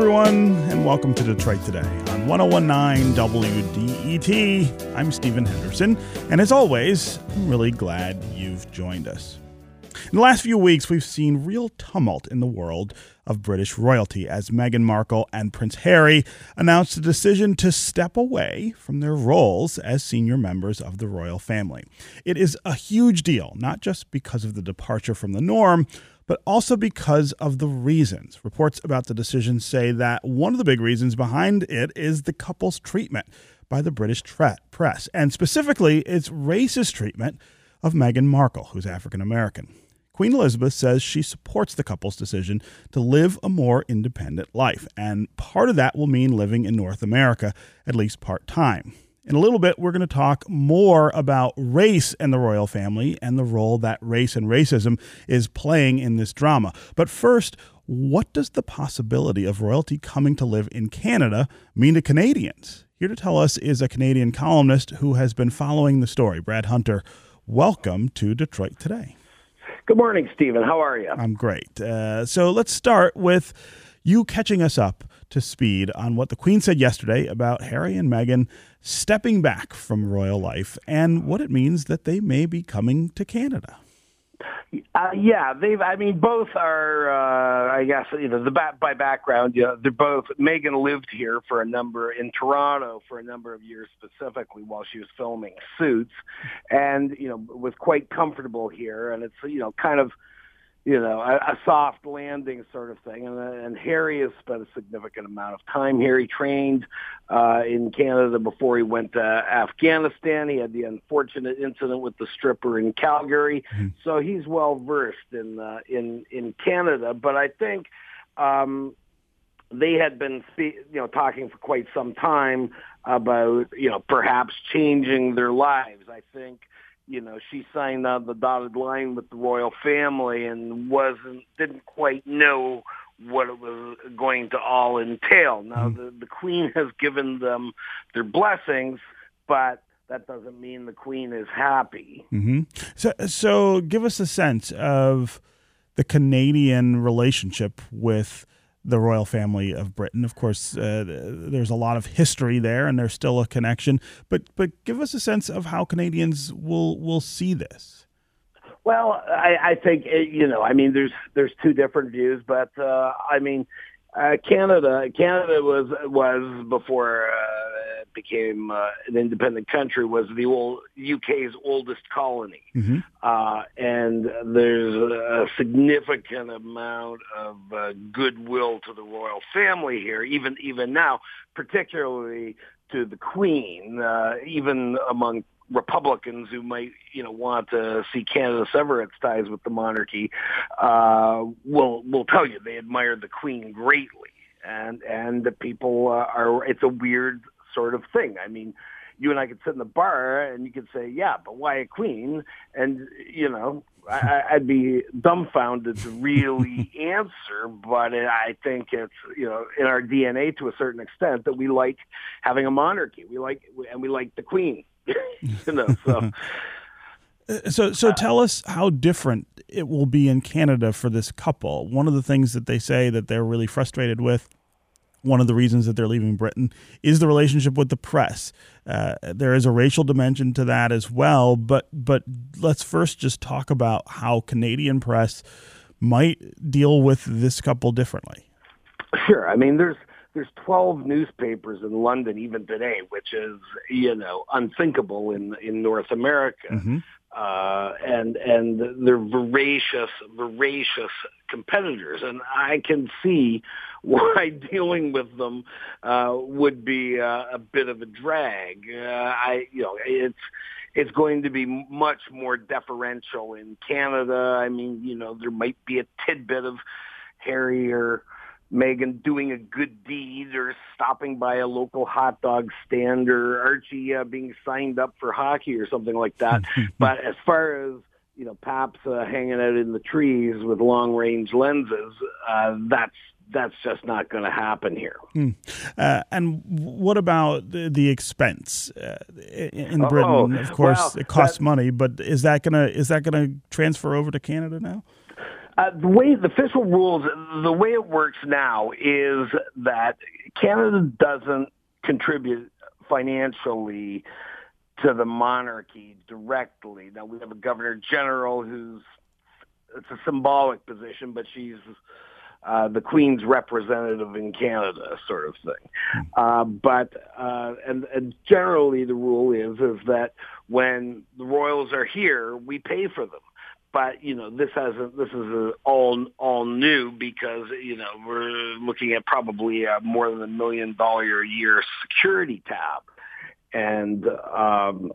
everyone, and welcome to Detroit Today on 1019 WDET. I'm Stephen Henderson, and as always, I'm really glad you've joined us. In the last few weeks, we've seen real tumult in the world of British royalty as Meghan Markle and Prince Harry announced a decision to step away from their roles as senior members of the royal family. It is a huge deal, not just because of the departure from the norm, but also because of the reasons. Reports about the decision say that one of the big reasons behind it is the couple's treatment by the British tra- press, and specifically its racist treatment of Meghan Markle, who's African American. Queen Elizabeth says she supports the couple's decision to live a more independent life, and part of that will mean living in North America, at least part time. In a little bit, we're going to talk more about race and the royal family and the role that race and racism is playing in this drama. But first, what does the possibility of royalty coming to live in Canada mean to Canadians? Here to tell us is a Canadian columnist who has been following the story, Brad Hunter. Welcome to Detroit Today. Good morning, Stephen. How are you? I'm great. Uh, so let's start with you catching us up to speed on what the Queen said yesterday about Harry and Meghan stepping back from royal life and what it means that they may be coming to Canada. Uh, yeah, they've. I mean, both are. Uh, I guess you know the by background. You know, they're both. Meghan lived here for a number in Toronto for a number of years, specifically while she was filming Suits, and you know was quite comfortable here. And it's you know kind of you know, a, a soft landing sort of thing. And, and Harry has spent a significant amount of time here. He trained uh, in Canada before he went to Afghanistan. He had the unfortunate incident with the stripper in Calgary, mm-hmm. so he's well versed in uh, in in Canada. But I think. Um, they had been, you know, talking for quite some time about, you know, perhaps changing their lives. I think you know, she signed on the dotted line with the royal family and wasn't didn't quite know what it was going to all entail. Now mm-hmm. the the queen has given them their blessings, but that doesn't mean the queen is happy. Mm-hmm. So so give us a sense of the Canadian relationship with the royal family of Britain. Of course, uh, there's a lot of history there, and there's still a connection. But but give us a sense of how Canadians will will see this. Well, I, I think uh, you know. I mean, there's there's two different views, but uh, I mean, uh, Canada Canada was was before. Uh, became uh, an independent country was the old UK's oldest colony, mm-hmm. uh, and there's a significant amount of uh, goodwill to the royal family here, even even now, particularly to the Queen, uh, even among Republicans who might, you know, want to see Canada sever its ties with the monarchy, uh, will will tell you they admire the Queen greatly, and and the people uh, are. It's a weird sort of thing. I mean, you and I could sit in the bar and you could say, yeah, but why a queen? And, you know, I, I'd be dumbfounded to really answer, but I think it's, you know, in our DNA to a certain extent that we like having a monarchy. We like, and we like the queen, you know, so. So, so tell us how different it will be in Canada for this couple. One of the things that they say that they're really frustrated with one of the reasons that they're leaving Britain is the relationship with the press. Uh, there is a racial dimension to that as well, but but let's first just talk about how Canadian press might deal with this couple differently. Sure. I mean, there's there's 12 newspapers in London even today, which is you know unthinkable in in North America. Mm-hmm uh, and and they're voracious, voracious competitors, and I can see why dealing with them uh, would be uh, a bit of a drag. Uh, I, you know, it's it's going to be much more deferential in Canada. I mean, you know, there might be a tidbit of Harry or Meghan doing a good deed or stopping by a local hot dog stand or Archie uh, being signed up for hockey or something like that. but as far as you know, Paps uh, hanging out in the trees with long range lenses, uh, that's that's just not going to happen here. Hmm. Uh, and what about the, the expense uh, in Britain? Oh, of course, well, it costs that, money, but is that gonna is that gonna transfer over to Canada now? Uh, the way the official rules, the way it works now is that Canada doesn't contribute financially to the monarchy directly. Now we have a governor general who's it's a symbolic position, but she's uh, the Queen's representative in Canada, sort of thing. Uh, but uh, and, and generally the rule is is that when the royals are here, we pay for them. But you know this hasn't. This is all all new because you know we're looking at probably a more than a million dollar a year security tab, and um,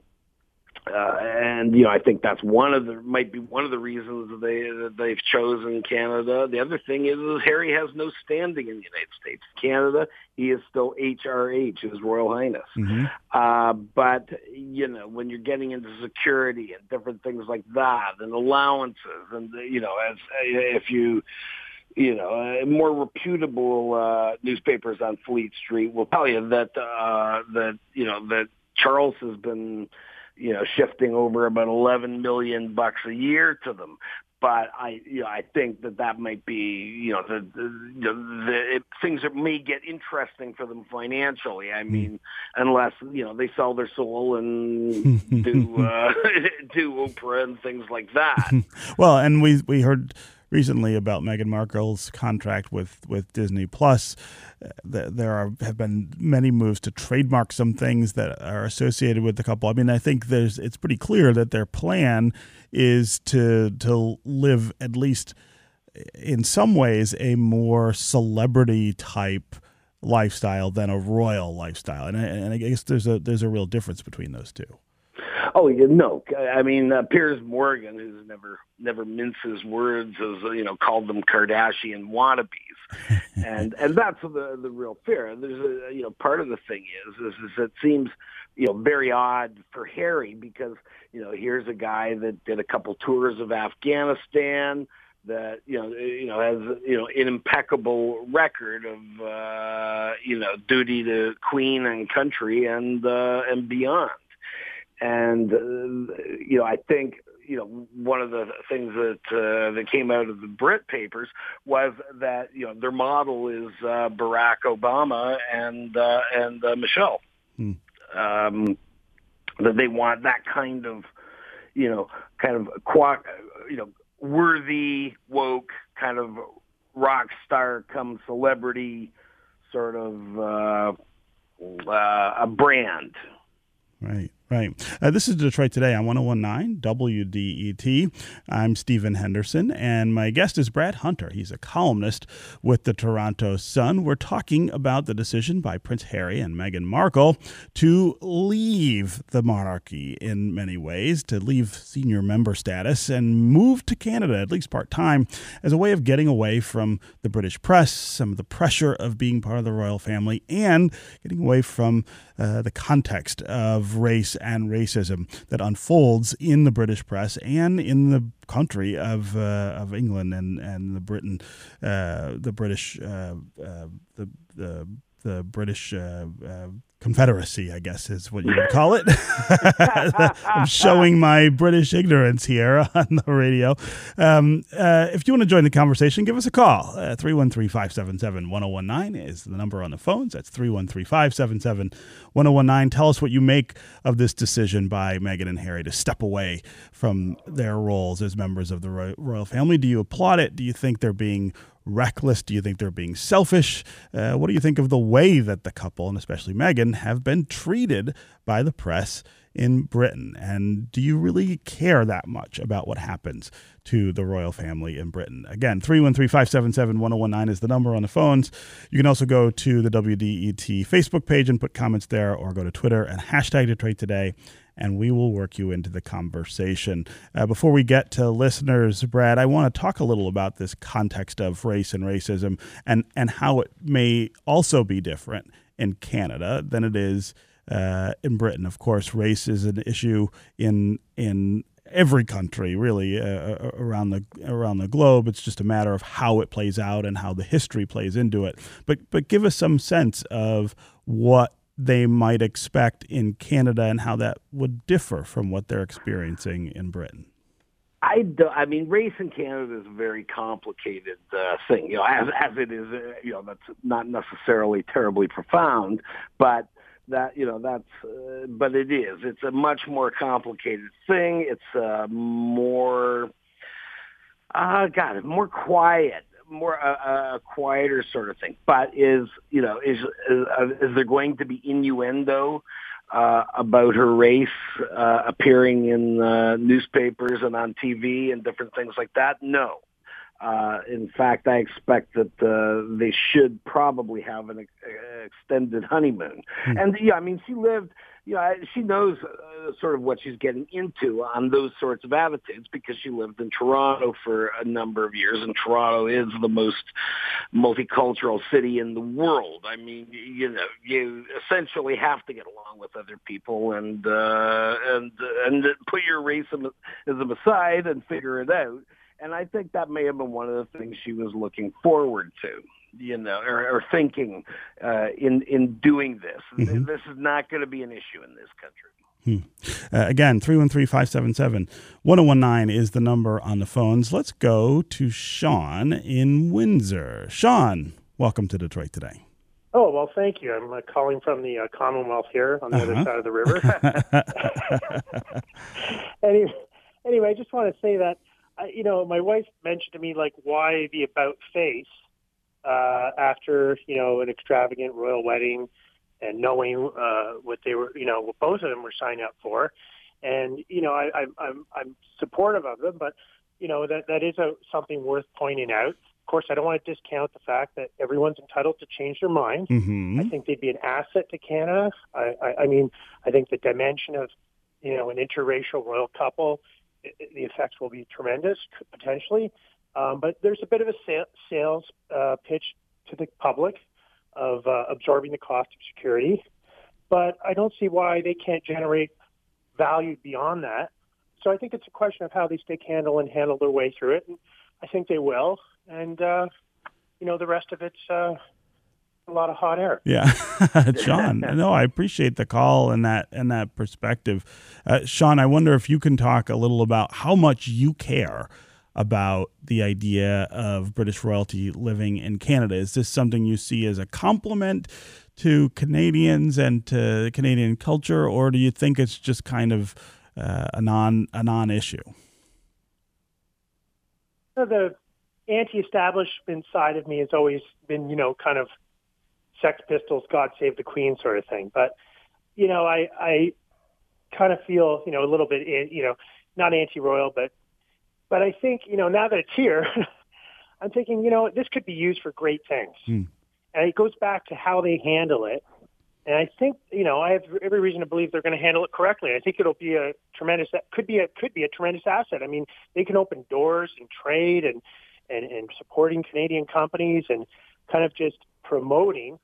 uh, and you know, I think that's one of the might be one of the reasons that they that they've chosen Canada. The other thing is, is Harry has no standing in the United States. Canada, he is still HRH, His Royal Highness. Mm-hmm. Uh, but you know, when you're getting into security and different things like that, and allowances, and you know, as if you you know, uh, more reputable uh, newspapers on Fleet Street will tell you that uh, that you know that Charles has been you know, shifting over about 11 million bucks a year to them. But I, you know, I think that that might be, you know, the, the, the, the it, things that may get interesting for them financially. I mean, unless you know they sell their soul and do uh, do Oprah and things like that. well, and we we heard recently about Meghan Markle's contract with, with Disney Plus. There are have been many moves to trademark some things that are associated with the couple. I mean, I think there's it's pretty clear that their plan is to to live at least in some ways a more celebrity type lifestyle than a royal lifestyle, and I, and I guess there's a there's a real difference between those two. Oh no! I mean, uh, Piers Morgan, who's never never minces his words, has you know called them Kardashian wannabes, and and that's the the real fear. There's a you know part of the thing is is, is it seems you know very odd for Harry because you know here's a guy that did a couple tours of Afghanistan that you know you know has you know an impeccable record of uh, you know duty to Queen and country and uh, and beyond. And uh, you know, I think you know one of the things that uh, that came out of the Brit papers was that you know their model is uh, Barack Obama and uh, and uh, Michelle. Hmm. Um, that they want that kind of you know kind of you know worthy woke kind of rock star come celebrity sort of uh, uh, a brand. Right. Right. Uh, this is Detroit Today on 1019 WDET. I'm Stephen Henderson, and my guest is Brad Hunter. He's a columnist with the Toronto Sun. We're talking about the decision by Prince Harry and Meghan Markle to leave the monarchy in many ways, to leave senior member status and move to Canada, at least part time, as a way of getting away from the British press, some of the pressure of being part of the royal family, and getting away from uh, the context of race and racism that unfolds in the British press and in the country of uh, of England and and the Britain, uh, the British, uh, uh, the the the British uh, uh, Confederacy, I guess is what you would call it. I'm showing my British ignorance here on the radio. Um, uh, if you want to join the conversation, give us a call. 313 577 1019 is the number on the phones. That's 313 577 1019. Tell us what you make of this decision by Meghan and Harry to step away from their roles as members of the royal family. Do you applaud it? Do you think they're being reckless? Do you think they're being selfish? Uh, what do you think of the way that the couple, and especially Meghan, have been treated by the press in Britain? And do you really care that much about what happens to the royal family in Britain? Again, 313 577 1019 is the number on the phones. You can also go to the WDET Facebook page and put comments there, or go to Twitter and hashtag Detroit Today and we will work you into the conversation. Uh, before we get to listeners, Brad, I want to talk a little about this context of race and racism and, and how it may also be different in Canada than it is uh, in Britain. Of course, race is an issue in in every country really uh, uh, around the around the globe it's just a matter of how it plays out and how the history plays into it but but give us some sense of what they might expect in Canada and how that would differ from what they're experiencing in Britain? I do, I mean, race in Canada is a very complicated uh, thing. You know, as as it is, uh, you know, that's not necessarily terribly profound, but that you know that's uh, but it is it's a much more complicated thing it's uh more uh god more quiet more uh, a quieter sort of thing. But is you know is is, uh, is there going to be innuendo uh about her race uh appearing in uh, newspapers and on TV and different things like that? No uh, in fact, I expect that uh, they should probably have an uh, extended honeymoon. Hmm. And yeah, I mean, she lived. You know, she knows uh, sort of what she's getting into on those sorts of attitudes because she lived in Toronto for a number of years, and Toronto is the most multicultural city in the world. I mean, you know, you essentially have to get along with other people and uh, and and put your racism aside and figure it out and I think that may have been one of the things she was looking forward to, you know, or, or thinking uh, in in doing this. Mm-hmm. This is not going to be an issue in this country. Hmm. Uh, again, 313 577 1019 is the number on the phones. Let's go to Sean in Windsor. Sean, welcome to Detroit today. Oh, well, thank you. I'm uh, calling from the uh, Commonwealth here on the uh-huh. other side of the river. anyway, anyway, I just want to say that I, you know, my wife mentioned to me like why the about face uh, after you know an extravagant royal wedding and knowing uh, what they were, you know, what both of them were signing up for, and you know, I, I, I'm I'm supportive of them, but you know that that is a, something worth pointing out. Of course, I don't want to discount the fact that everyone's entitled to change their mind. Mm-hmm. I think they'd be an asset to Canada. I, I, I mean, I think the dimension of you know an interracial royal couple the effects will be tremendous potentially. Um, but there's a bit of a sales uh, pitch to the public of uh, absorbing the cost of security. But I don't see why they can't generate value beyond that. So I think it's a question of how they stick handle and handle their way through it. And I think they will. And, uh, you know, the rest of it's uh, a lot of hot air. Yeah, Sean. no, I appreciate the call and that and that perspective. Uh, Sean, I wonder if you can talk a little about how much you care about the idea of British royalty living in Canada. Is this something you see as a compliment to Canadians and to Canadian culture, or do you think it's just kind of uh, a non a non issue? The anti-establishment side of me has always been, you know, kind of Sex Pistols, God Save the Queen sort of thing. But you know, I I kind of feel you know a little bit you know not anti-royal, but but I think you know now that it's here, I'm thinking you know this could be used for great things, mm. and it goes back to how they handle it. And I think you know I have every reason to believe they're going to handle it correctly. I think it'll be a tremendous could be a could be a tremendous asset. I mean, they can open doors and trade and and, and supporting Canadian companies and kind of just promoting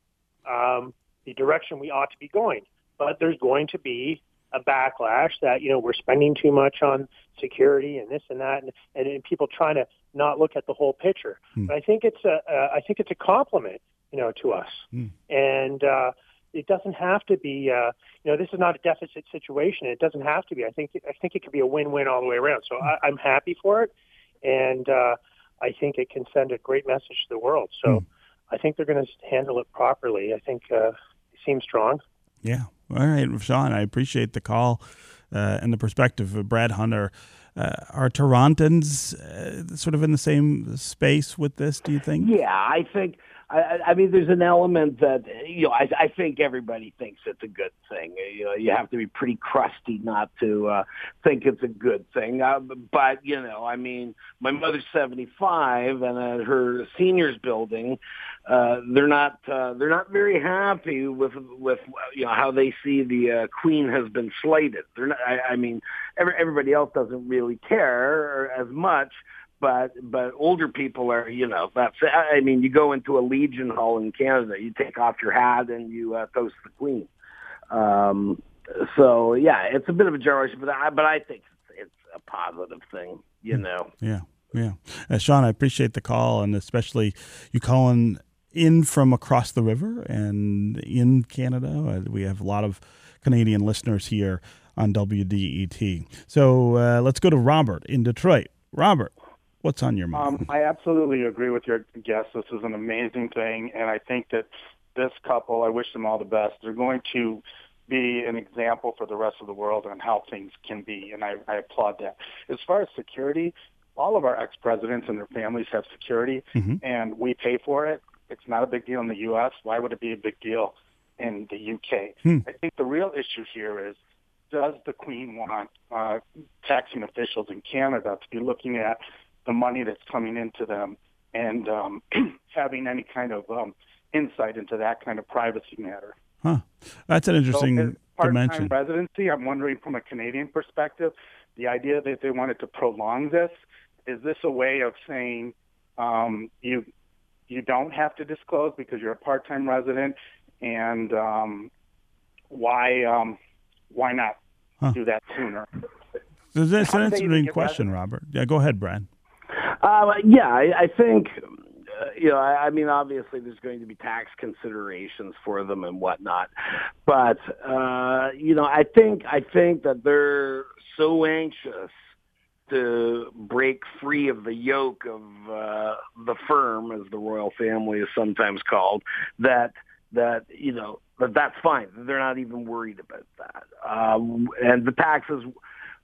um, the direction we ought to be going. But there's going to be a backlash that you know we're spending too much on security and this and that, and, and people trying to not look at the whole picture. Hmm. But I think it's a uh, I think it's a compliment, you know, to us, hmm. and uh, it doesn't have to be. Uh, you know, this is not a deficit situation. It doesn't have to be. I think I think it could be a win-win all the way around. So I, I'm happy for it, and uh, I think it can send a great message to the world. So. I think they're going to handle it properly. I think uh, it seems strong. Yeah. All right, Sean, I appreciate the call uh, and the perspective of Brad Hunter. Uh, are Torontons uh, sort of in the same space with this? Do you think? Yeah, I think I, I mean, there's an element that you know. I, I think everybody thinks it's a good thing. You know, you have to be pretty crusty not to uh, think it's a good thing. Uh, but you know, I mean, my mother's 75, and at her seniors building, uh, they're not uh, they're not very happy with with you know how they see the uh, Queen has been slighted. They're not. I, I mean, every, everybody else doesn't really care as much but but older people are you know that's I mean you go into a Legion Hall in Canada, you take off your hat and you uh, toast the Queen. Um, so yeah, it's a bit of a generation, but I but I think it's, it's a positive thing, you hmm. know. Yeah, yeah. Uh, Sean, I appreciate the call and especially you calling in from across the river and in Canada. Uh, we have a lot of Canadian listeners here on WDET. So uh, let's go to Robert in Detroit. Robert, what's on your mind? Um, I absolutely agree with your guest. This is an amazing thing, and I think that this couple, I wish them all the best. They're going to be an example for the rest of the world on how things can be, and I, I applaud that. As far as security, all of our ex-presidents and their families have security, mm-hmm. and we pay for it. It's not a big deal in the U.S. Why would it be a big deal in the U.K.? Hmm. I think the real issue here is does the Queen want uh, taxing officials in Canada to be looking at the money that's coming into them and um, having any kind of um, insight into that kind of privacy matter? Huh. That's an interesting so part-time residency. I'm wondering from a Canadian perspective, the idea that they wanted to prolong this is this a way of saying um, you you don't have to disclose because you're a part-time resident, and um, why um, why not huh. do that sooner? That's an interesting question, Robert. Yeah, go ahead, Brad. Uh, yeah, I, I think you know, I, I mean, obviously there's going to be tax considerations for them and whatnot, but uh, you know, I think I think that they're so anxious to break free of the yoke of uh, the firm, as the royal family is sometimes called, that that you know that that's fine. They're not even worried about that, um, and the taxes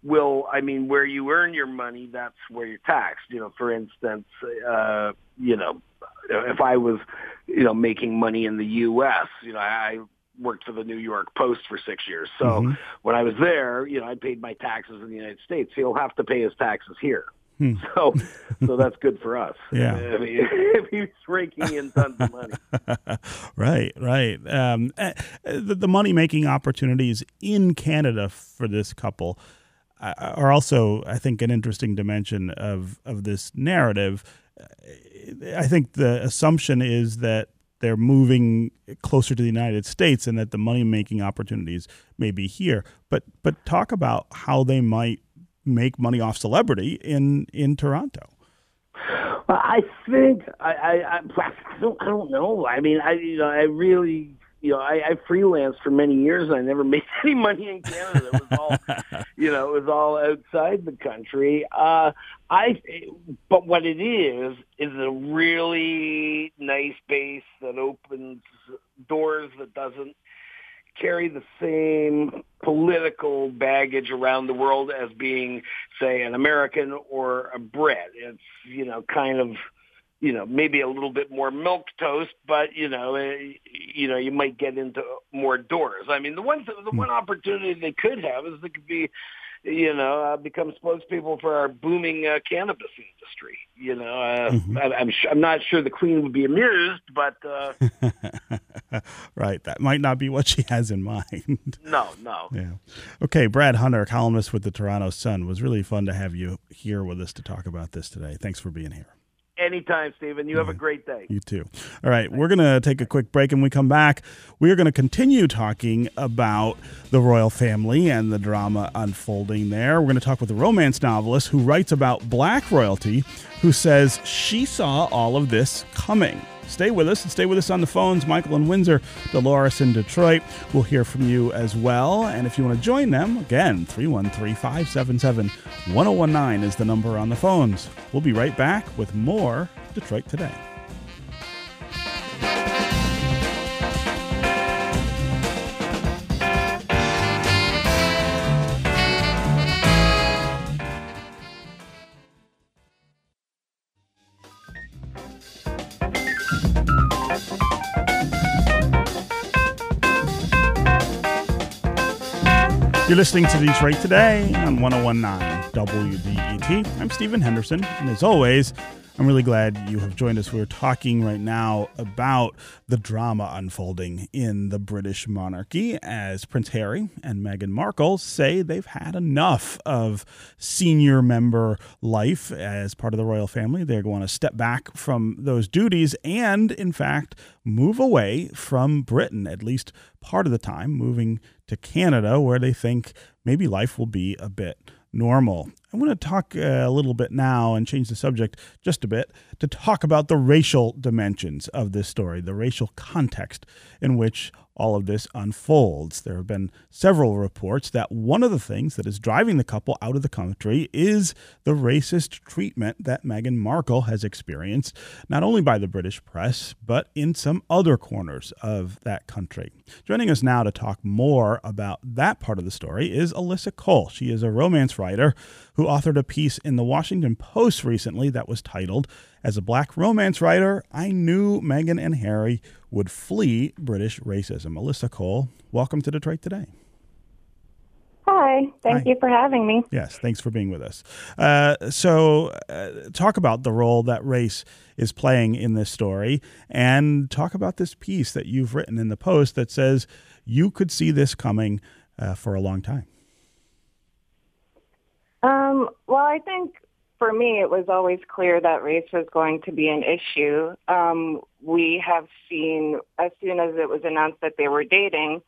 will I mean where you earn your money that's where you're taxed you know for instance uh you know if I was you know making money in the US you know I worked for the New York Post for 6 years so mm-hmm. when I was there you know I paid my taxes in the United States he'll have to pay his taxes here Hmm. So, so that's good for us. Yeah, if, he, if he's raking in tons of money. right, right. Um, eh, the, the money making opportunities in Canada for this couple are also, I think, an interesting dimension of of this narrative. I think the assumption is that they're moving closer to the United States and that the money making opportunities may be here. But but talk about how they might make money off celebrity in in Toronto. Well, I think I I, I, don't I don't know. I mean I you know I really you know, I, I freelanced for many years and I never made any money in Canada. It was all, you know, it was all outside the country. Uh, I, but what it is, is a really nice base that opens doors that doesn't carry the same political baggage around the world as being, say, an American or a Brit. It's, you know, kind of, you know, maybe a little bit more milk toast, but you know, uh, you know, you might get into more doors. I mean, the one the one opportunity they could have is they could be, you know, uh, become spokespeople for our booming uh, cannabis industry. You know, uh, mm-hmm. I, I'm I'm not sure the Queen would be amused, but uh, right, that might not be what she has in mind. No, no. Yeah. Okay, Brad Hunter, columnist with the Toronto Sun, was really fun to have you here with us to talk about this today. Thanks for being here. Anytime, Stephen. You have a great day. You too. All right, we're going to take a quick break and we come back. We are going to continue talking about the royal family and the drama unfolding there. We're going to talk with a romance novelist who writes about black royalty who says she saw all of this coming. Stay with us and stay with us on the phones. Michael in Windsor, Dolores in Detroit. We'll hear from you as well. And if you want to join them, again, 313 577 1019 is the number on the phones. We'll be right back with more Detroit Today. You're listening to Detroit Today on 1019 WDET. I'm Stephen Henderson, and as always, I'm really glad you have joined us. We're talking right now about the drama unfolding in the British monarchy as Prince Harry and Meghan Markle say they've had enough of senior member life as part of the royal family. They're going to step back from those duties and, in fact, move away from Britain, at least part of the time, moving to Canada, where they think maybe life will be a bit normal. I want to talk uh, a little bit now and change the subject just a bit to talk about the racial dimensions of this story, the racial context in which all of this unfolds. There have been several reports that one of the things that is driving the couple out of the country is the racist treatment that Meghan Markle has experienced, not only by the British press, but in some other corners of that country. Joining us now to talk more about that part of the story is Alyssa Cole. She is a romance writer who authored a piece in the Washington Post recently that was titled, As a Black Romance Writer, I Knew Meghan and Harry would flee British racism. Melissa Cole, welcome to Detroit Today. Hi, thank Hi. you for having me. Yes, thanks for being with us. Uh, so, uh, talk about the role that race is playing in this story and talk about this piece that you've written in the Post that says you could see this coming uh, for a long time. Um, well, I think for me, it was always clear that race was going to be an issue. Um, we have seen, as soon as it was announced that they were dating,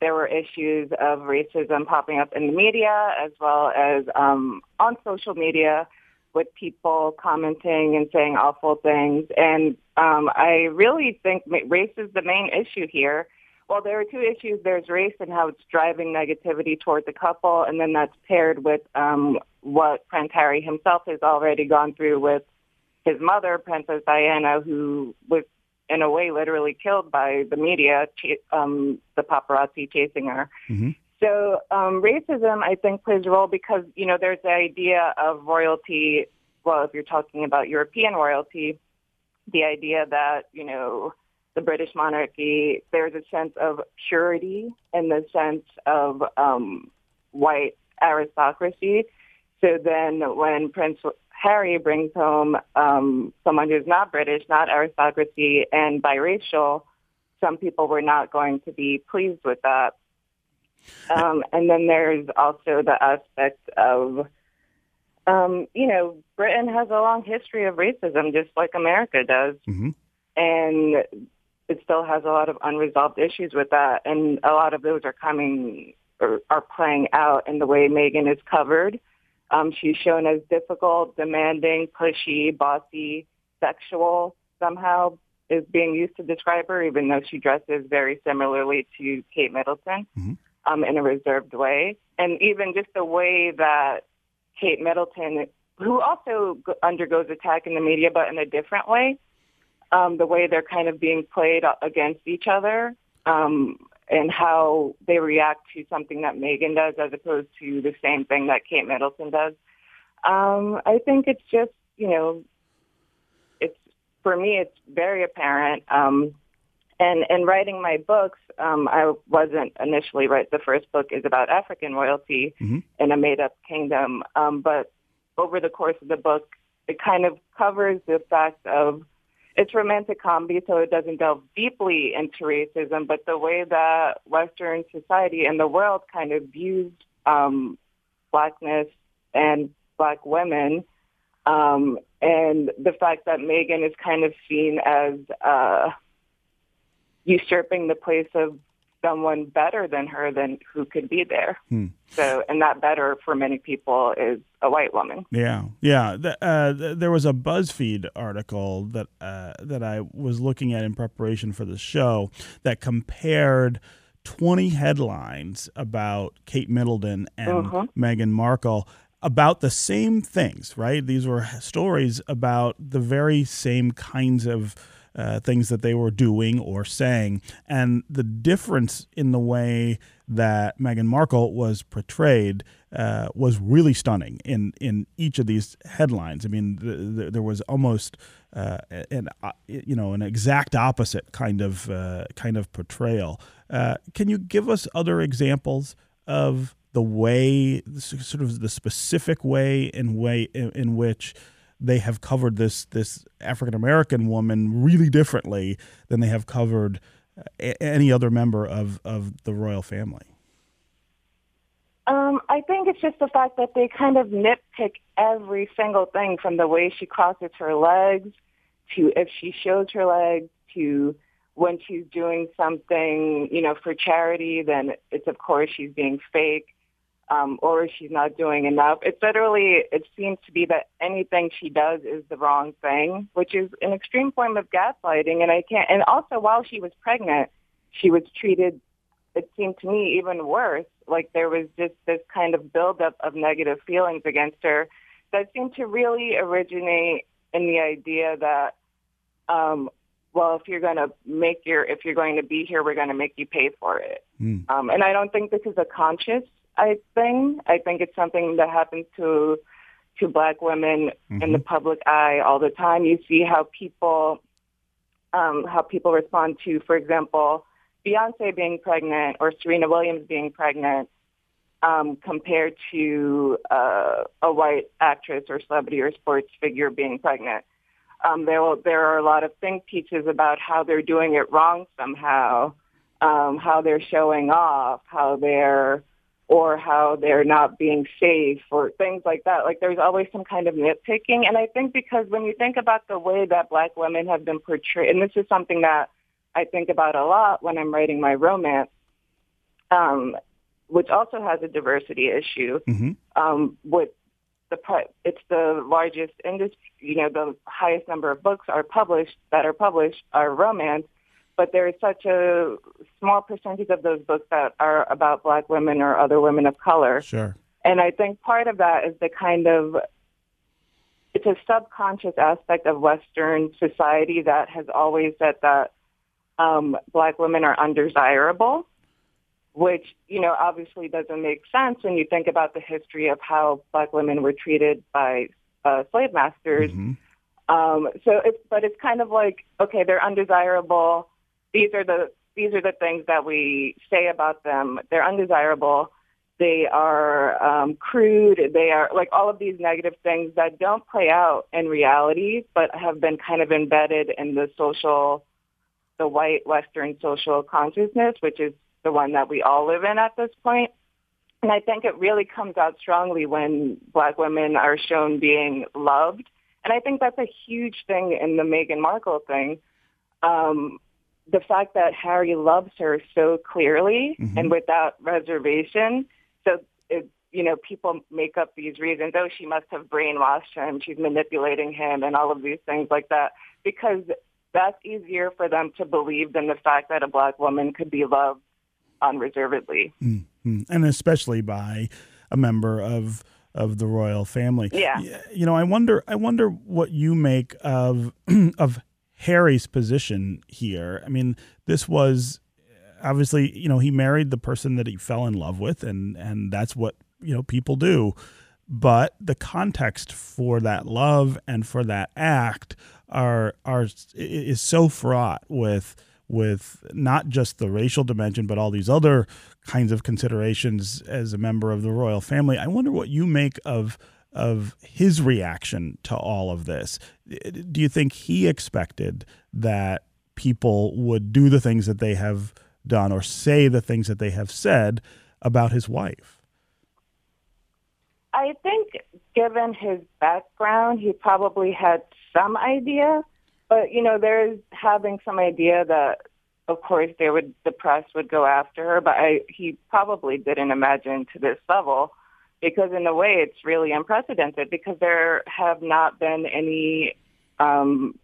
there were issues of racism popping up in the media as well as um, on social media with people commenting and saying awful things. And um, I really think race is the main issue here. Well, there are two issues. There's race and how it's driving negativity toward the couple, and then that's paired with um, what Prince Harry himself has already gone through with his mother, Princess Diana, who was in a way literally killed by the media, um, the paparazzi chasing her. Mm-hmm. So um, racism, I think, plays a role because you know there's the idea of royalty. Well, if you're talking about European royalty, the idea that you know the British monarchy, there's a sense of purity and the sense of um, white aristocracy. So then when Prince Harry brings home um, someone who's not British, not aristocracy, and biracial, some people were not going to be pleased with that. Um, and then there's also the aspect of, um, you know, Britain has a long history of racism, just like America does. Mm-hmm. And it still has a lot of unresolved issues with that, and a lot of those are coming or are playing out in the way Meghan is covered. Um, she's shown as difficult, demanding, pushy, bossy, sexual. Somehow is being used to describe her, even though she dresses very similarly to Kate Middleton mm-hmm. um, in a reserved way, and even just the way that Kate Middleton, who also undergoes attack in the media, but in a different way, um, the way they're kind of being played against each other um, and how they react to something that Meghan does as opposed to the same thing that Kate Middleton does. Um, I think it's just, you know, it's for me, it's very apparent. Um, and in writing my books, um, I wasn't initially right. The first book is about African royalty mm-hmm. in a made-up kingdom, um, but over the course of the book, it kind of covers the fact of it's romantic comedy, so it doesn't delve deeply into racism, but the way that Western society and the world kind of views um, blackness and black women, um, and the fact that Meghan is kind of seen as uh, usurping the place of someone better than her than who could be there. Hmm. So, and that better for many people is a white woman. Yeah, yeah. The, uh, the, there was a BuzzFeed article that uh, that I was looking at in preparation for the show that compared. 20 headlines about Kate Middleton and uh-huh. Meghan Markle about the same things, right? These were stories about the very same kinds of uh, things that they were doing or saying. And the difference in the way that Meghan Markle was portrayed uh, was really stunning in, in each of these headlines. I mean, the, the, there was almost uh, an uh, you know an exact opposite kind of uh, kind of portrayal. Uh, can you give us other examples of the way, sort of the specific way in way in, in which they have covered this this African American woman really differently than they have covered uh, any other member of of the royal family. Um, I think it's just the fact that they kind of nitpick every single thing from the way she crosses her legs to if she shows her legs to when she's doing something, you know, for charity, then it's of course she's being fake um, or she's not doing enough. It's literally, it seems to be that anything she does is the wrong thing, which is an extreme form of gaslighting. And I can't, and also while she was pregnant, she was treated, it seemed to me, even worse. Like there was just this kind of buildup of negative feelings against her that seemed to really originate in the idea that, um, well, if you're going to make your, if you're going to be here, we're going to make you pay for it. Mm. Um, and I don't think this is a conscious I thing. I think it's something that happens to to black women mm-hmm. in the public eye all the time. You see how people um, how people respond to, for example, Beyonce being pregnant or Serena Williams being pregnant um, compared to uh, a white actress or celebrity or sports figure being pregnant. Um, there, will, there are a lot of think pieces about how they're doing it wrong somehow, um, how they're showing off, how they're or how they're not being safe or things like that. Like there's always some kind of nitpicking. And I think because when you think about the way that black women have been portrayed, and this is something that I think about a lot when I'm writing my romance, um, which also has a diversity issue, mm-hmm. um, with the it's the largest industry, you know, the highest number of books are published that are published are romance but there is such a small percentage of those books that are about black women or other women of color. Sure. And I think part of that is the kind of it's a subconscious aspect of Western society that has always said that um, black women are undesirable, which you know obviously doesn't make sense when you think about the history of how black women were treated by uh, slave masters. Mm-hmm. Um, so it's but it's kind of like okay, they're undesirable these are the these are the things that we say about them. They're undesirable. They are um, crude. They are like all of these negative things that don't play out in reality, but have been kind of embedded in the social, the white Western social consciousness, which is the one that we all live in at this point. And I think it really comes out strongly when black women are shown being loved. And I think that's a huge thing in the Meghan Markle thing. Um, the fact that Harry loves her so clearly mm-hmm. and without reservation. So, it, you know, people make up these reasons. Oh, she must have brainwashed him. She's manipulating him and all of these things like that because that's easier for them to believe than the fact that a black woman could be loved unreservedly. Mm-hmm. And especially by a member of of the royal family. Yeah. You know, I wonder I wonder what you make of of Harry's position here. I mean, this was obviously, you know, he married the person that he fell in love with, and and that's what you know people do. But the context for that love and for that act are are is so fraught with with not just the racial dimension, but all these other kinds of considerations as a member of the royal family. I wonder what you make of of his reaction to all of this. Do you think he expected that people would do the things that they have done or say the things that they have said about his wife? I think, given his background, he probably had some idea. But you know, there's having some idea that, of course, they would the press would go after her. But I, he probably didn't imagine to this level because in a way it's really unprecedented because there have not been any um,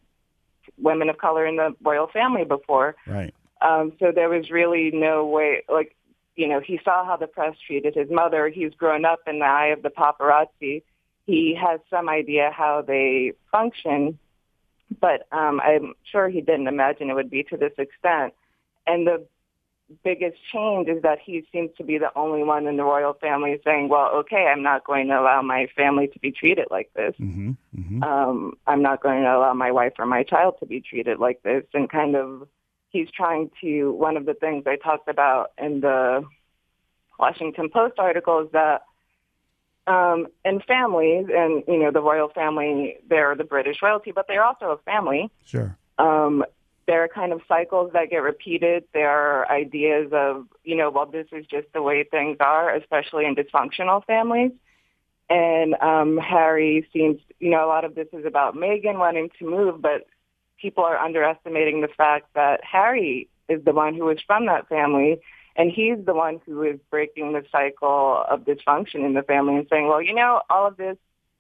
women of color in the royal family before. Right. Um, so there was really no way, like, you know, he saw how the press treated his mother. He's grown up in the eye of the paparazzi. He has some idea how they function, but um, I'm sure he didn't imagine it would be to this extent. And the biggest change is that he seems to be the only one in the royal family saying, well, okay, I'm not going to allow my family to be treated like this. Mm-hmm, mm-hmm. Um, I'm not going to allow my wife or my child to be treated like this. And kind of, he's trying to, one of the things I talked about in the Washington Post article is that um, in families, and, you know, the royal family, they're the British royalty, but they're also a family. Sure. Um, there are kind of cycles that get repeated. There are ideas of, you know, well, this is just the way things are, especially in dysfunctional families. And um, Harry seems, you know, a lot of this is about Meghan wanting to move, but people are underestimating the fact that Harry is the one who is from that family, and he's the one who is breaking the cycle of dysfunction in the family and saying, well, you know, all of this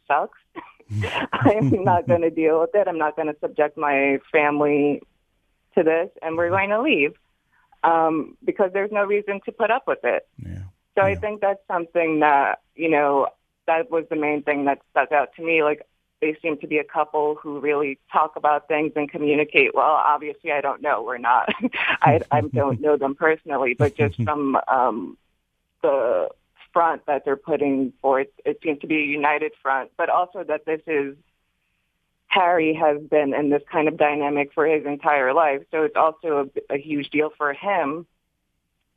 sucks. I'm not going to deal with it. I'm not going to subject my family to this and we're going to leave. um, because there's no reason to put up with it. Yeah. So Yeah. I think that's something that, you know, that was the main thing that stuck out to me. Like they seem to be a couple who really talk about things and communicate well. Obviously, I don't know. We're not. I, I don't know them personally, but just from um, the front that they're putting forth, it seems to be a united front. But also that this is Harry has been in this kind of dynamic for his entire life, so it's also a, a huge deal for him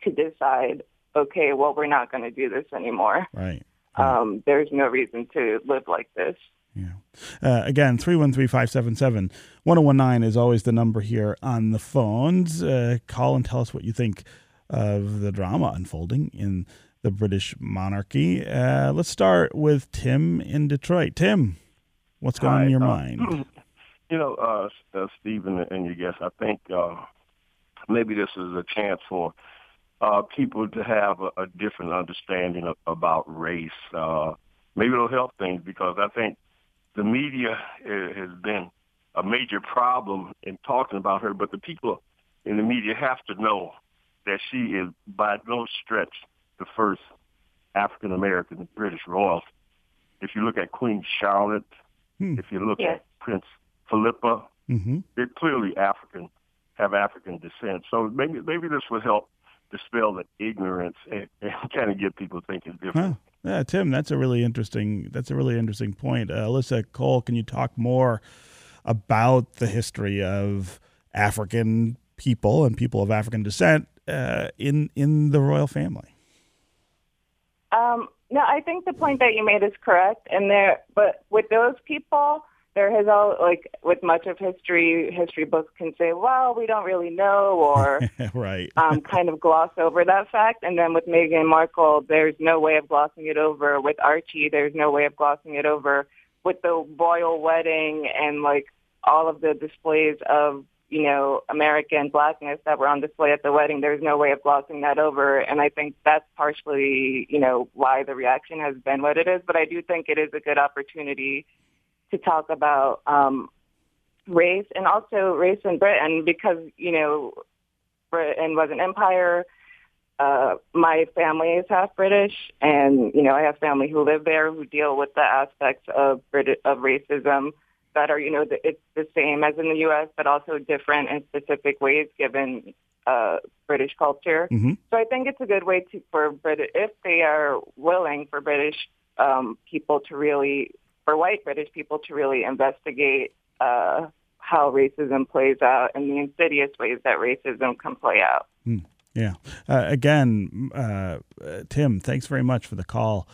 to decide. Okay, well, we're not going to do this anymore. Right. Um, there's no reason to live like this. Yeah. Uh, again, 313 577 1019 is always the number here on the phones. Uh, call and tell us what you think of the drama unfolding in the British monarchy. Uh, let's start with Tim in Detroit. Tim, what's going on in your uh, mind? You know, uh, uh, Stephen and your guests, I think uh, maybe this is a chance for uh, people to have a, a different understanding of, about race. Uh, maybe it'll help things because I think the media has been a major problem in talking about her, but the people in the media have to know that she is by no stretch the first African American British royalty. If you look at Queen Charlotte, Hmm. if you look Yes. at Prince Philippa, hmm they're clearly African, have African descent. So maybe maybe this would help dispel the ignorance and, and kind of get people thinking Huh. different. Yeah, Tim, that's a really interesting. That's a really interesting point. Uh, Alyssa Cole, can you talk more about the history of African people and people of African descent uh, in in the royal family? Um, no, I think the point that you made is correct, and there, but with those people, there has all like with much of history, history books can say, well, we don't really know, or right. um, kind of gloss over that fact. And then with Meghan Markle, there's no way of glossing it over. With Archie, there's no way of glossing it over. With the royal wedding and like all of the displays of you know American blackness that were on display at the wedding, there's no way of glossing that over. And I think that's partially you know why the reaction has been what it is. But I do think it is a good opportunity to talk about um, race and also race in Britain because you know Britain was an empire. Uh, my family is half British, and you know I have family who live there who deal with the aspects of Brit- of racism that are you know the, it's the same as in the U.S. but also different in specific ways given uh, British culture. hmm So I think it's a good way to for Brit if they are willing for British um, people to really for white British people to really investigate uh, how racism plays out and the insidious ways that racism can play out. Yeah. Uh, again, uh, uh, Tim, thanks very much for the call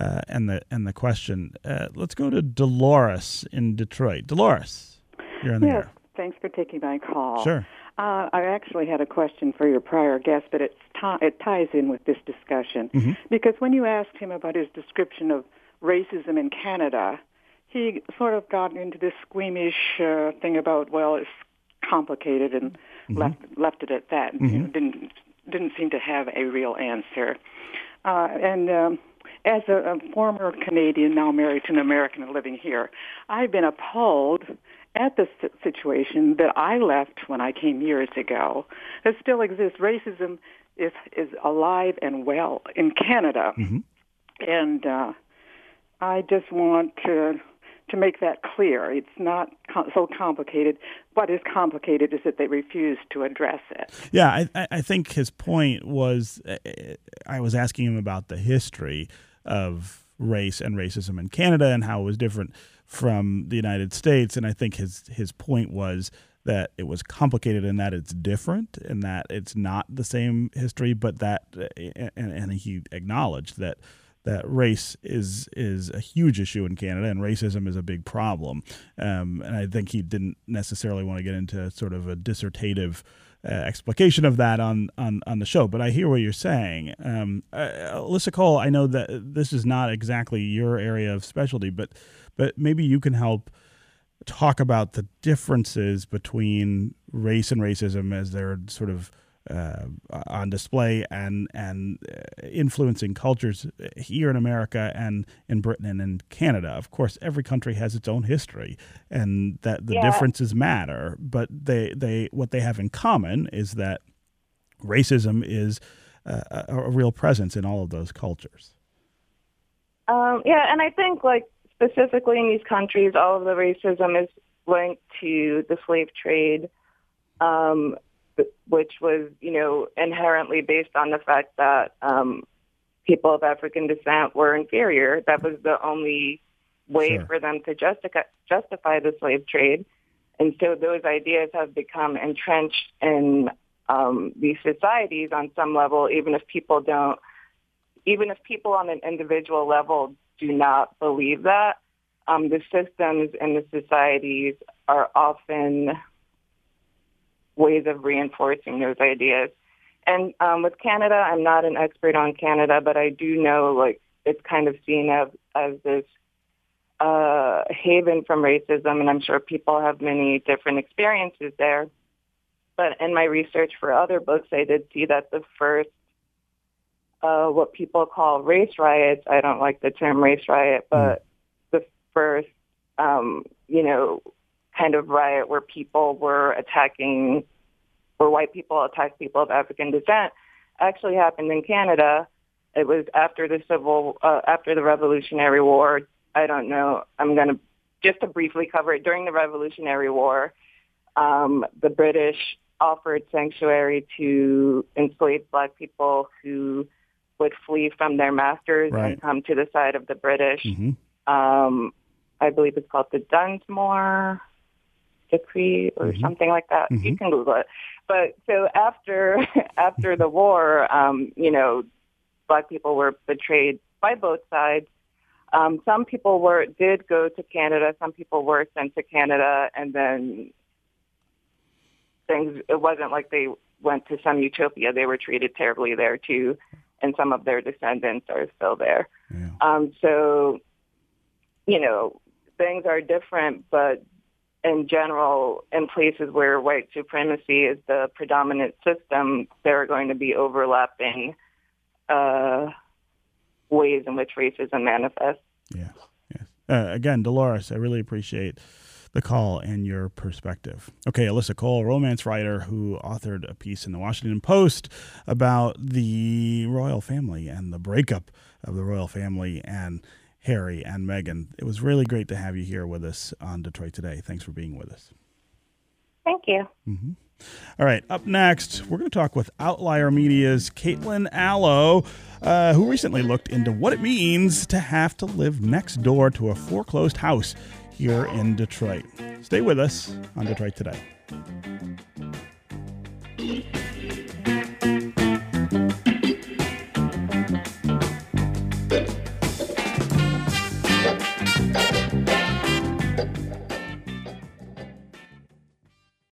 uh, and the and the question. Uh, let's go to Dolores in Detroit. Dolores, you're on the Yes, air. thanks for taking my call. Sure. Uh, I actually had a question for your prior guest, but it's ti- it ties in with this discussion. Mhm. Because when you asked him about his description of racism in Canada, he sort of got into this squeamish uh, thing about, well, it's complicated and left left it at that. You know, didn't didn't seem to have a real answer. Uh, and um, as a, a former Canadian, now married to an American and living here, I've been appalled at the si- situation that I left when I came years ago that still exists. Racism is is alive and well in Canada, and uh, I just want to to make that clear. It's not so complicated. What is complicated is that they refuse to address it. Yeah, I, I- think his point was uh, I was asking him about the history of race and racism in Canada and how it was different from the United States. And I think his his point was that it was complicated and that it's different and that it's not the same history, but that and, and he acknowledged that that race is is a huge issue in Canada and racism is a big problem. Um, and I think he didn't necessarily want to get into sort of a dissertative uh, explication of that on, on on the show. But I hear what you're saying. Um, uh, Alyssa Cole, I know that this is not exactly your area of specialty, but but maybe you can help talk about the differences between race and racism as they're sort of uh, on display and and uh, influencing cultures here in America and in Britain and in Canada. Of course, every country has its own history, and that the Yeah. differences matter. But they they what they have in common is that racism is a, a real presence in all of those cultures. Um, yeah, and I think like specifically in these countries, all of the racism is linked to the slave trade, um, which was, you know, inherently based on the fact that um, people of African descent were inferior. That was the only way sure. for them to justify justify the slave trade. And so those ideas have become entrenched in um, these societies on some level, even if people don't, even if people on an individual level do not believe that, um, the systems and the societies are often ways of reinforcing those ideas. And um, with Canada, I'm not an expert on Canada, but I do know like it's kind of seen as as this uh, haven from racism, and I'm sure people have many different experiences there. But in my research for other books, I did see that the first, uh, what people call race riots, I don't like the term race riot, hmm. but mm. the first, um, you know, kind of riot where people were attacking, where white people attacked people of African descent, actually happened in Canada. It was after the civil, uh, after the Revolutionary War. I don't know. I'm going to just to briefly cover it. During the Revolutionary War, um, the British offered sanctuary to enslaved black people who would flee from their masters right. and come to the side of the British. Mm-hmm. Um, I believe it's called the Dunmore Decree or mm-hmm. something like that. Mm-hmm. You can Google it. But so after after the war, um, you know, black people were betrayed by both sides. Um, some people were did go to Canada. Some people were sent to Canada, and then things. It wasn't like they went to some utopia. They were treated terribly there too, and some of their descendants are still there. Yeah. Um, so, you know, things are different, but in general, in places where white supremacy is the predominant system, there are going to be overlapping uh, ways in which racism manifests. Yeah. Yes. Uh, again, Dolores, I really appreciate the call and your perspective. Okay, Alyssa Cole, romance writer who authored a piece in the Washington Post about the royal family and the breakup of the royal family and Harry and Meghan. It was really great to have you here with us on Detroit Today. Thanks for being with us. Thank you. Mm-hmm. All right, up next, we're going to talk with Outlier Media's Caitlin Allo, uh, who recently looked into what it means to have to live next door to a foreclosed house here in Detroit. Stay with us on Detroit Today.